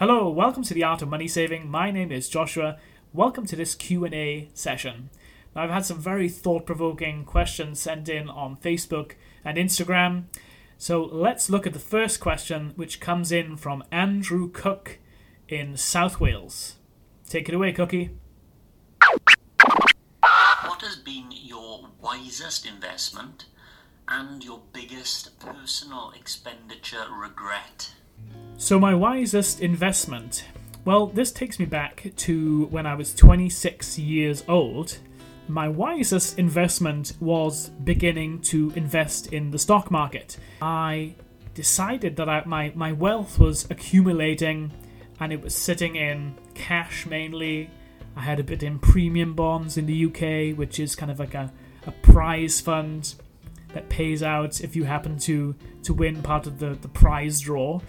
Hello, welcome to the Art of Money Saving. My name is Joshua. Welcome to this Q&A session. Now, I've had some very thought-provoking questions sent in on Facebook and Instagram. So let's look at the first question, which comes in from Andrew Cook in South Wales. Take it away, Cookie. What has been your wisest investment and your biggest personal expenditure regret? So, my wisest investment. Well, this takes me back to when I was 26 years old. My wisest investment was beginning to invest in the stock market. I decided that I, my, my wealth was accumulating and it was sitting in cash mainly. I had a bit in premium bonds in the UK, which is kind of like a, a prize fund that pays out if you happen to, to win part of the, the prize draw.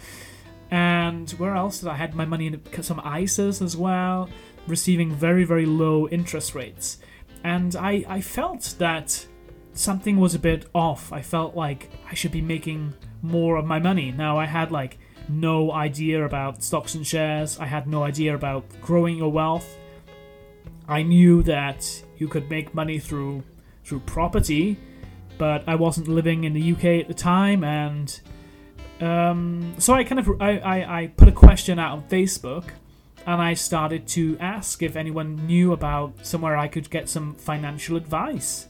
And where else did I had my money in some ISAs as well, receiving very very low interest rates. And I I felt that something was a bit off. I felt like I should be making more of my money. Now I had like no idea about stocks and shares. I had no idea about growing your wealth. I knew that you could make money through through property, but I wasn't living in the UK at the time and um, so I kind of I, I, I put a question out on Facebook and I started to ask if anyone knew about somewhere I could get some financial advice.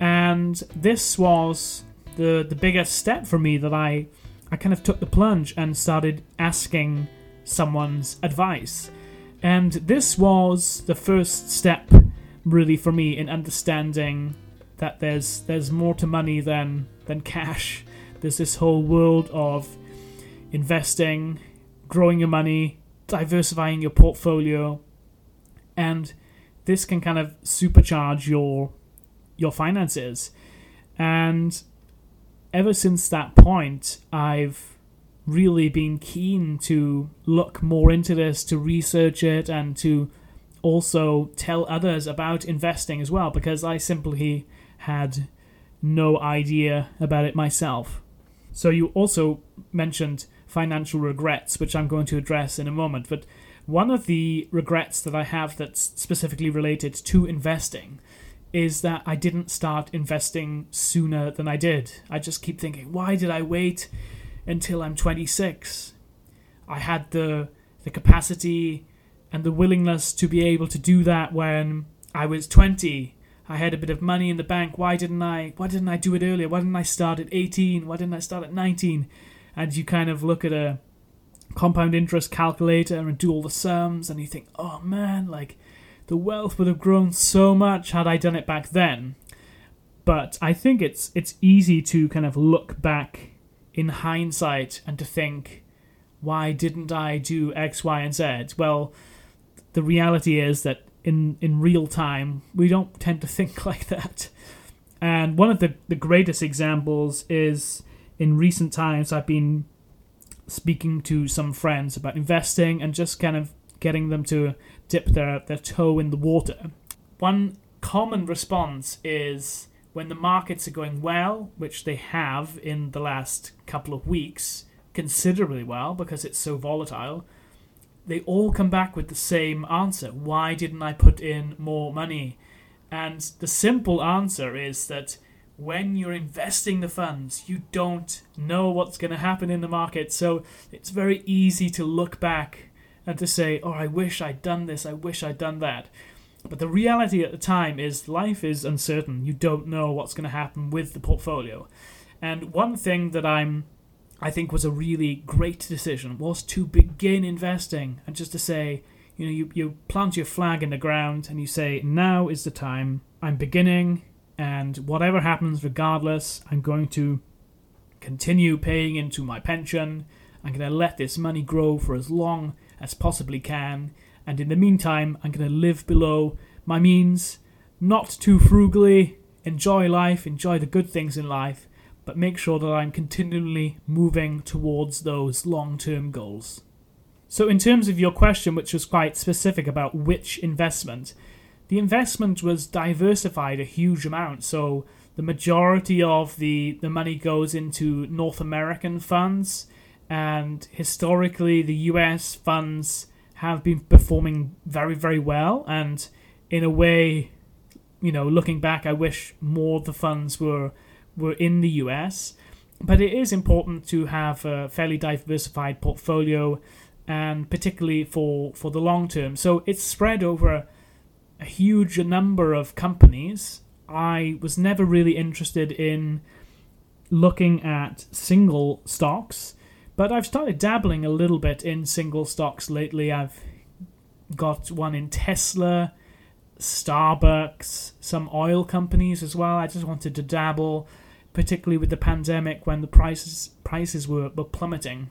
And this was the the biggest step for me that I I kind of took the plunge and started asking someone's advice. And this was the first step really for me in understanding that there's there's more to money than than cash there's this whole world of investing, growing your money, diversifying your portfolio, and this can kind of supercharge your your finances. And ever since that point, I've really been keen to look more into this, to research it, and to also tell others about investing as well, because I simply had no idea about it myself. So you also mentioned financial regrets, which I'm going to address in a moment. But one of the regrets that I have that's specifically related to investing is that I didn't start investing sooner than I did. I just keep thinking, why did I wait until I'm 26? I had the the capacity and the willingness to be able to do that when I was 20 I had a bit of money in the bank. Why didn't I? Why didn't I do it earlier? Why didn't I start at 18? Why didn't I start at 19? And you kind of look at a compound interest calculator and do all the sums, and you think, oh man, like the wealth would have grown so much had I done it back then. But I think it's it's easy to kind of look back in hindsight and to think, why didn't I do X, Y, and Z? Well, the reality is that in in real time. We don't tend to think like that. And one of the, the greatest examples is in recent times I've been speaking to some friends about investing and just kind of getting them to dip their, their toe in the water. One common response is when the markets are going well, which they have in the last couple of weeks, considerably well because it's so volatile, they all come back with the same answer. Why didn't I put in more money? And the simple answer is that when you're investing the funds, you don't know what's going to happen in the market. So it's very easy to look back and to say, oh, I wish I'd done this, I wish I'd done that. But the reality at the time is life is uncertain. You don't know what's going to happen with the portfolio. And one thing that I'm I think was a really great decision was to begin investing and just to say, you know, you, you plant your flag in the ground and you say, now is the time. I'm beginning, and whatever happens, regardless, I'm going to continue paying into my pension. I'm going to let this money grow for as long as possibly can. And in the meantime, I'm going to live below my means, not too frugally, enjoy life, enjoy the good things in life, but make sure that I'm continually moving towards those long term goals. So, in terms of your question, which was quite specific about which investment, the investment was diversified a huge amount. So, the majority of the, the money goes into North American funds, and historically, the US funds have been performing very, very well. And in a way, you know, looking back, I wish more of the funds were were in the US. But it is important to have a fairly diversified portfolio, and particularly for for the long term. So it's spread over a huge number of companies. I was never really interested in looking at single stocks, but I've started dabbling a little bit in single stocks lately. I've got one in Tesla, Starbucks, some oil companies as well. I just wanted to dabble, particularly with the pandemic when the prices prices were, were plummeting.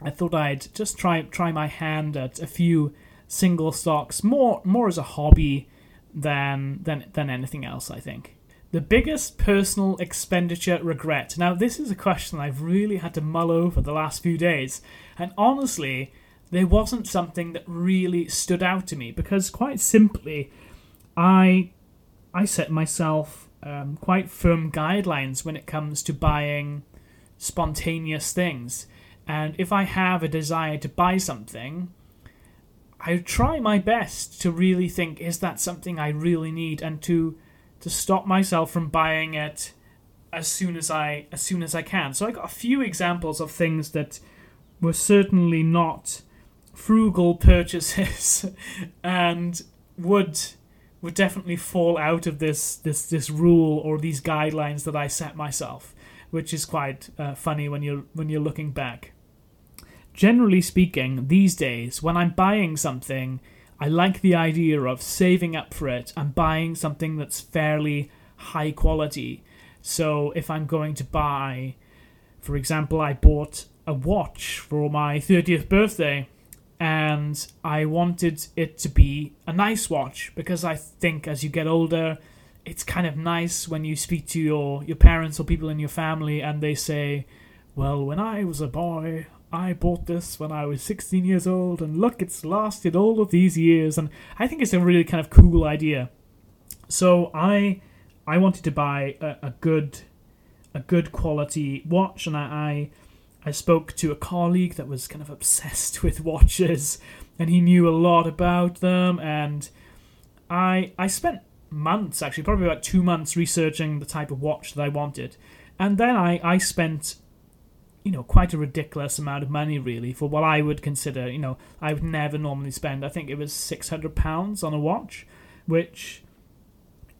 I thought I'd just try try my hand at a few single stocks, more more as a hobby than than than anything else. I think. The biggest personal expenditure regret. Now, this is a question I've really had to mull over the last few days, and honestly, there wasn't something that really stood out to me because, quite simply, I I set myself um, quite firm guidelines when it comes to buying spontaneous things, and if I have a desire to buy something, I try my best to really think: is that something I really need, and to to stop myself from buying it as soon as I as soon as I can. So I got a few examples of things that were certainly not frugal purchases and would would definitely fall out of this this this rule or these guidelines that I set myself, which is quite uh, funny when you're when you're looking back. Generally speaking, these days when I'm buying something I like the idea of saving up for it and buying something that's fairly high quality. So if I'm going to buy, for example, I bought a watch for my 30th birthday and I wanted it to be a nice watch because I think as you get older, it's kind of nice when you speak to your, your parents or people in your family and they say, Well, when I was a boy, I bought this when I was 16 years old, and look, it's lasted all of these years. And I think it's a really kind of cool idea. So I I wanted to buy a, a good a good quality watch, and I, I I spoke to a colleague that was kind of obsessed with watches, and he knew a lot about them. And I I spent months actually, probably about two months, researching the type of watch that I wanted, and then I I spent you know, quite a ridiculous amount of money, really, for what I would consider, you know, I would never normally spend. I think it was £600 on a watch, which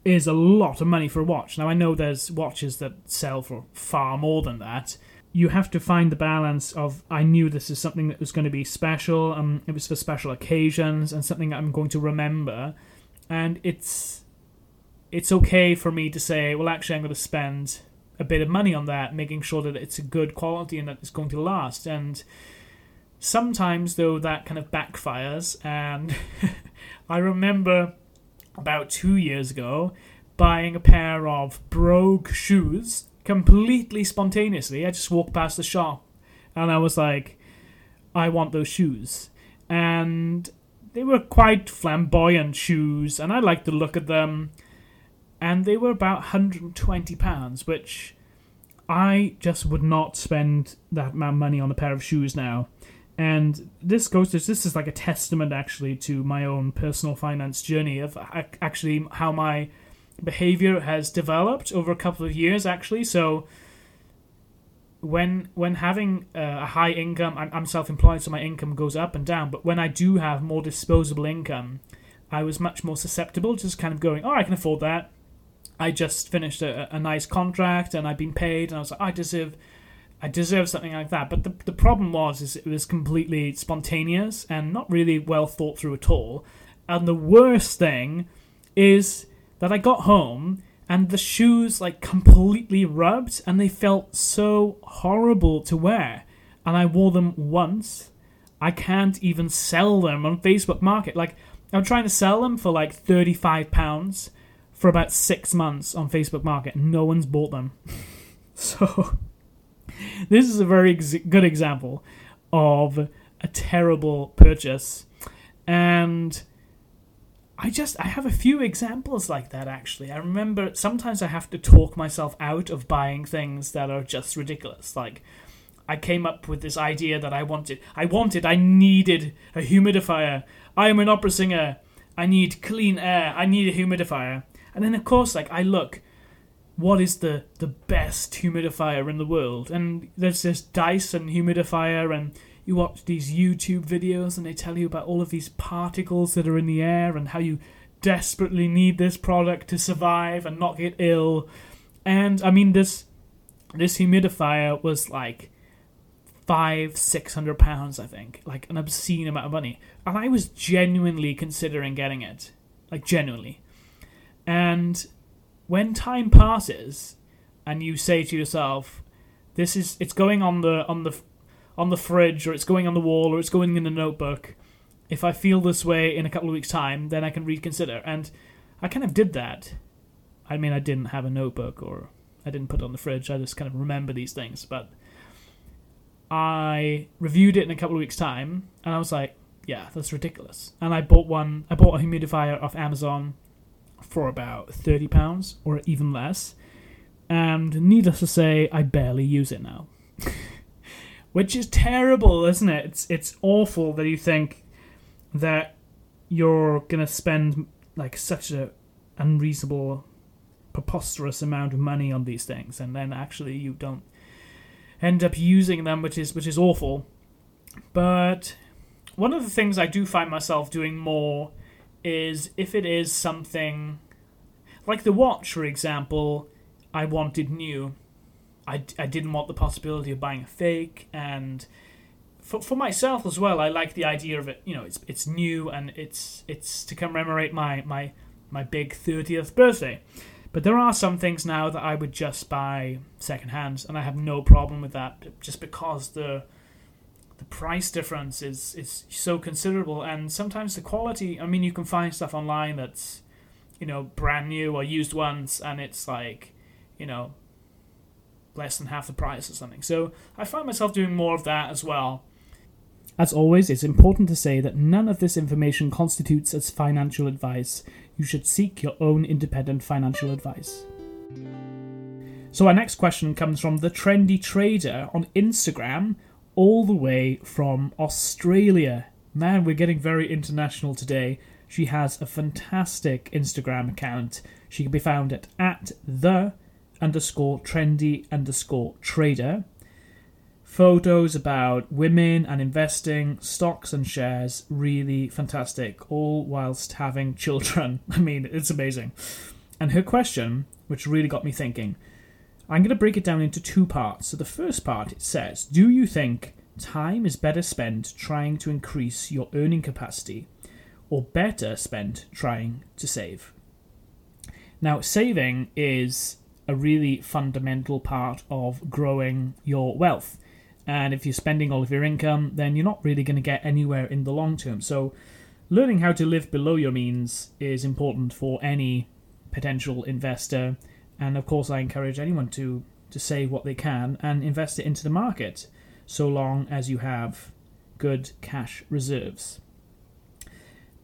is a lot of money for a watch. Now, I know there's watches that sell for far more than that. You have to find the balance of I knew this is something that was going to be special, and it was for special occasions, and something I'm going to remember. And it's it's okay for me to say, well, actually, I'm going to spend a bit of money on that, making sure that it's a good quality and that it's going to last. And sometimes, though, that kind of backfires. And I remember about two years ago buying a pair of Brogue shoes completely spontaneously. I just walked past the shop and I was like, I want those shoes. And they were quite flamboyant shoes, and I liked the look of them and they were about 120 pounds which i just would not spend that amount of money on a pair of shoes now and this goes to this is like a testament actually to my own personal finance journey of actually how my behavior has developed over a couple of years actually so when when having a high income I'm, self-employed so my income goes up and down but when i do have more disposable income i was much more susceptible to just kind of going oh i can afford that I just finished a, a nice contract and i've been paid, and I was like, I deserve, I deserve something like that. But the the problem was, is it was completely spontaneous and not really well thought through at all. And the worst thing is that I got home and the shoes like completely rubbed and they felt so horrible to wear. And I wore them once. I can't even sell them on Facebook Market. Like I'm trying to sell them for like thirty five pounds for about six months on Facebook Market. No one's bought them. so, this is a very ex- good example of a terrible purchase. And I just, I have a few examples like that actually. I remember sometimes I have to talk myself out of buying things that are just ridiculous. Like, I came up with this idea that I wanted. I wanted, I needed a humidifier. I am an opera singer. I need clean air. I need a humidifier. And then, of course, like, I look, what is the, the best humidifier in the world? And there's this Dyson humidifier, and you watch these YouTube videos, and they tell you about all of these particles that are in the air and how you desperately need this product to survive and not get ill. And I mean, this this humidifier was like five, six hundred pounds, I think, like an obscene amount of money. And I was genuinely considering getting it, like genuinely. And when time passes, and you say to yourself, "This is it's going on the on the on the fridge, or it's going on the wall, or it's going in the notebook." If I feel this way in a couple of weeks' time, then I can reconsider. And I kind of did that. I mean, I didn't have a notebook or I didn't put it on the fridge. I just kind of remember these things. But I reviewed it in a couple of weeks' time, and I was like, yeah, that's ridiculous. And I bought one. I bought a humidifier off Amazon for about thirty pounds or even less. And needless to say, I barely use it now, which is terrible, isn't it? It's it's awful that you think that you're gonna spend like such a unreasonable, preposterous amount of money on these things, and then actually you don't end up using them, which is which is awful. But one of the things I do find myself doing more is if it is something like the watch, for example, I wanted new. I, I didn't want the possibility of buying a fake, and for, for myself as well, I like the idea of it. You know, it's it's new and it's it's to commemorate my my my big thirtieth birthday. But there are some things now that I would just buy secondhand, and I have no problem with that, just because the the price difference is is so considerable, and sometimes the quality. I mean, you can find stuff online that's you know brand new or used once, and it's like you know less than half the price or something. So I find myself doing more of that as well. As always, it's important to say that none of this information constitutes as financial advice. You should seek your own independent financial advice. So, our next question comes from the Trendy Trader on Instagram, all the way from Australia. Man, we're getting very international today. She has a fantastic Instagram account. She can be found at, at the underscore trendy underscore trader photos about women and investing, stocks and shares, really fantastic, all whilst having children. I mean, it's amazing. And her question, which really got me thinking, I'm going to break it down into two parts. So the first part it says, Do you think time is better spent trying to increase your earning capacity or better spent trying to save? Now, saving is a really fundamental part of growing your wealth. And if you're spending all of your income, then you're not really going to get anywhere in the long term. So, learning how to live below your means is important for any potential investor. And of course, I encourage anyone to, to save what they can and invest it into the market, so long as you have good cash reserves.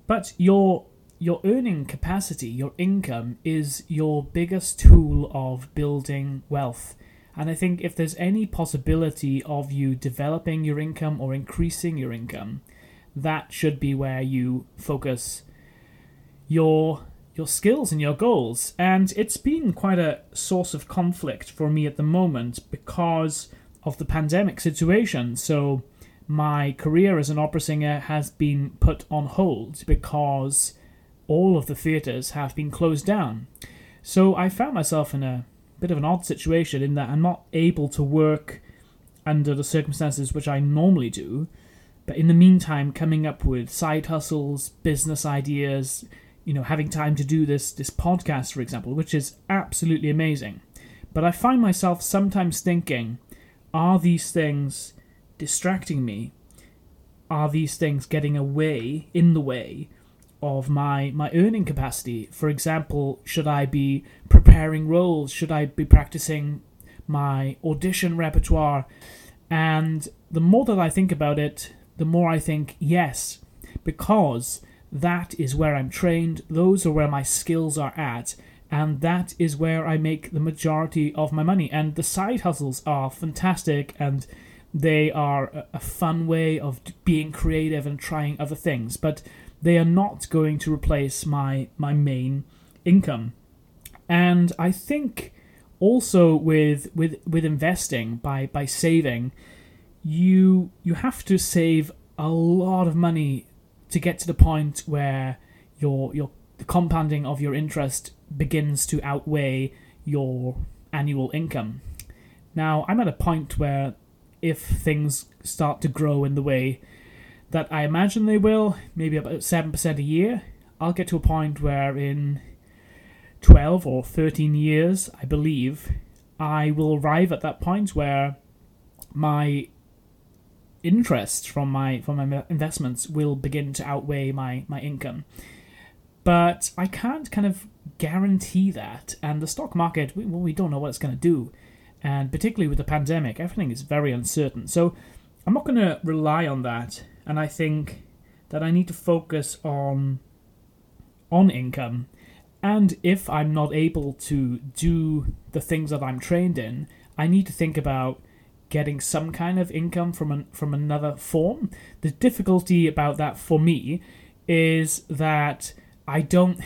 But your your earning capacity, your income, is your biggest tool of building wealth. And I think if there's any possibility of you developing your income or increasing your income, that should be where you focus your your skills and your goals. And it's been quite a source of conflict for me at the moment because of the pandemic situation. So my career as an opera singer has been put on hold because all of the theatres have been closed down. So I found myself in a bit of an odd situation in that I'm not able to work under the circumstances which I normally do, but in the meantime, coming up with side hustles, business ideas, you know, having time to do this this podcast, for example, which is absolutely amazing. But I find myself sometimes thinking, are these things distracting me? Are these things getting away in the way of my my earning capacity. For example, should I be preparing roles? Should I be practicing my audition repertoire? And the more that I think about it, the more I think yes, because that is where I'm trained, those are where my skills are at, and that is where I make the majority of my money. And the side hustles are fantastic and They are a, fun way of being creative and trying other things, but they are not going to replace my my main income. And I think also with with with investing by by saving, you you have to save a lot of money to get to the point where your your the compounding of your interest begins to outweigh your annual income. Now, I'm at a point where if things start to grow in the way that I imagine they will, maybe about 7% a year, I'll get to a point where in 12 or 13 years, I believe, I will arrive at that point where my interest from my from my investments will begin to outweigh my my income. But I can't kind of guarantee that, and the stock market, we, we don't know what it's going to do, and particularly with the pandemic, everything is very uncertain. So I'm not going to rely on that, and I think that I need to focus on on income. And if I'm not able to do the things that I'm trained in, I need to think about getting some kind of income from an, from another form. The difficulty about that for me is that I don't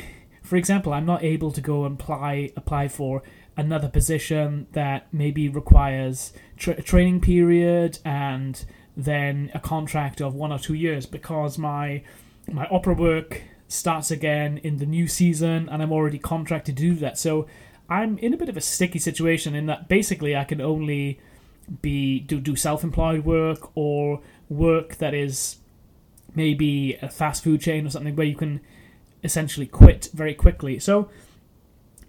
for example, I'm not able to go and apply apply for another position that maybe requires tra- a training period and then a contract of one or two years because my my opera work starts again in the new season and I'm already contracted to do that. So I'm in a bit of a sticky situation in that basically I can only be do do self-employed work or work that is maybe a fast food chain or something where you can essentially quit very quickly. So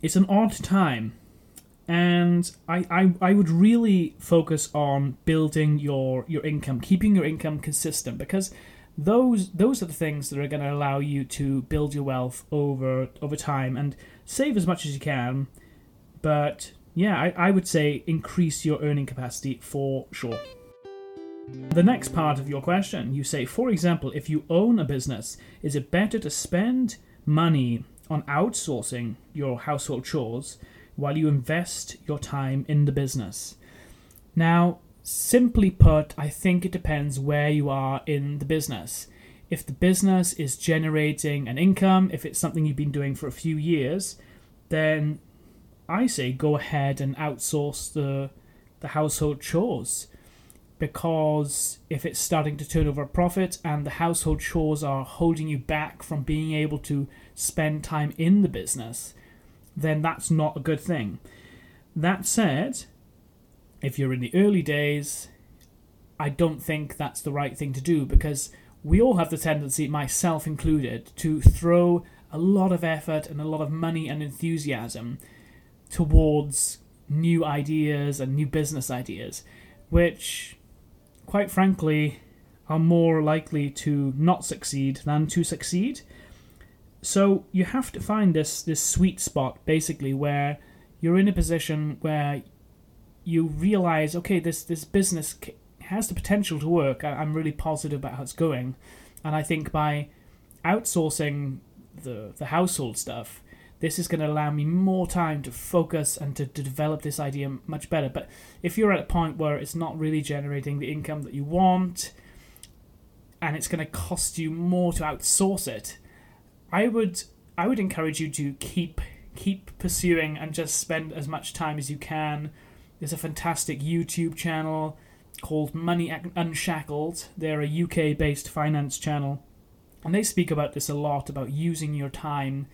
it's an odd time. And I, I, I would really focus on building your, your income, keeping your income consistent, because those those are the things that are going to allow you to build your wealth over over time and save as much as you can. But yeah, I, I would say increase your earning capacity for sure. The next part of your question, you say, for example, if you own a business, is it better to spend money on outsourcing your household chores while you invest your time in the business? Now, simply put, I think it depends where you are in the business. If the business is generating an income, if it's something you've been doing for a few years, then I say go ahead and outsource the the household chores because if it's starting to turn over a profit and the household chores are holding you back from being able to spend time in the business, then that's not a good thing. That said, if you're in the early days, I don't think that's the right thing to do because we all have the tendency, myself included, to throw a lot of effort and a lot of money and enthusiasm towards new ideas and new business ideas, which quite frankly, are more likely to not succeed than to succeed. So you have to find this this sweet spot basically where you're in a position where you realize, okay, this this business has the potential to work. I'm really positive about how it's going, and I think by outsourcing the the household stuff, this is going to allow me more time to focus and to, to develop this idea much better. But if you're at a point where it's not really generating the income that you want, and it's going to cost you more to outsource it, I would I would encourage you to keep keep pursuing and just spend as much time as you can. There's a fantastic YouTube channel called Money Unshackled. They're a UK based finance channel, and they speak about this a lot about using your time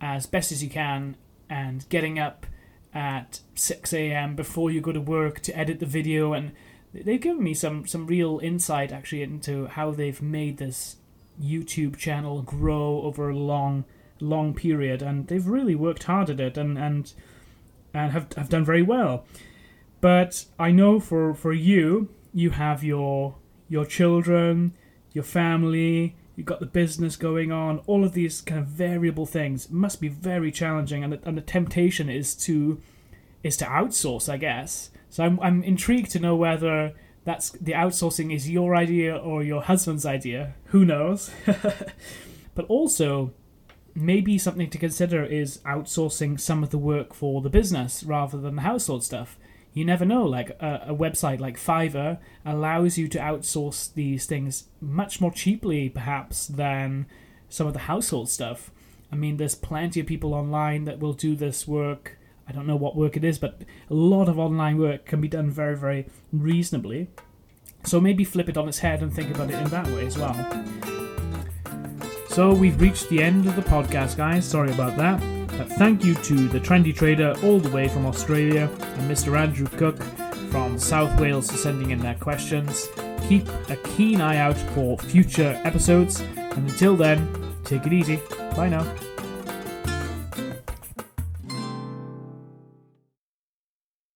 as best as you can and getting up at 6 a.m. before you go to work to edit the video and they've given me some some real insight actually into how they've made this YouTube channel grow over a long long period and they've really worked hard at it and and and have have done very well. But I know for for you you have your your children, your family, you've got the business going on, all of these kind of variable things must be very challenging, and the, and the temptation is to is to outsource, I guess. So I'm I'm intrigued to know whether that's the outsourcing is your idea or your husband's idea. Who knows? but also, maybe something to consider is outsourcing some of the work for the business rather than the household stuff. you never know. Like a, a website like Fiverr allows you to outsource these things much more cheaply, perhaps, than some of the household stuff. I mean, there's plenty of people online that will do this work. I don't know what work it is, but a lot of online work can be done very, very reasonably. So maybe flip it on its head and think about it in that way as well. So we've reached the end of the podcast, guys. Sorry about that. But thank you to the Trendy Trader all the way from Australia and Mr. Andrew Cook from South Wales for sending in their questions. Keep a keen eye out for future episodes, and until then, take it easy. Bye now.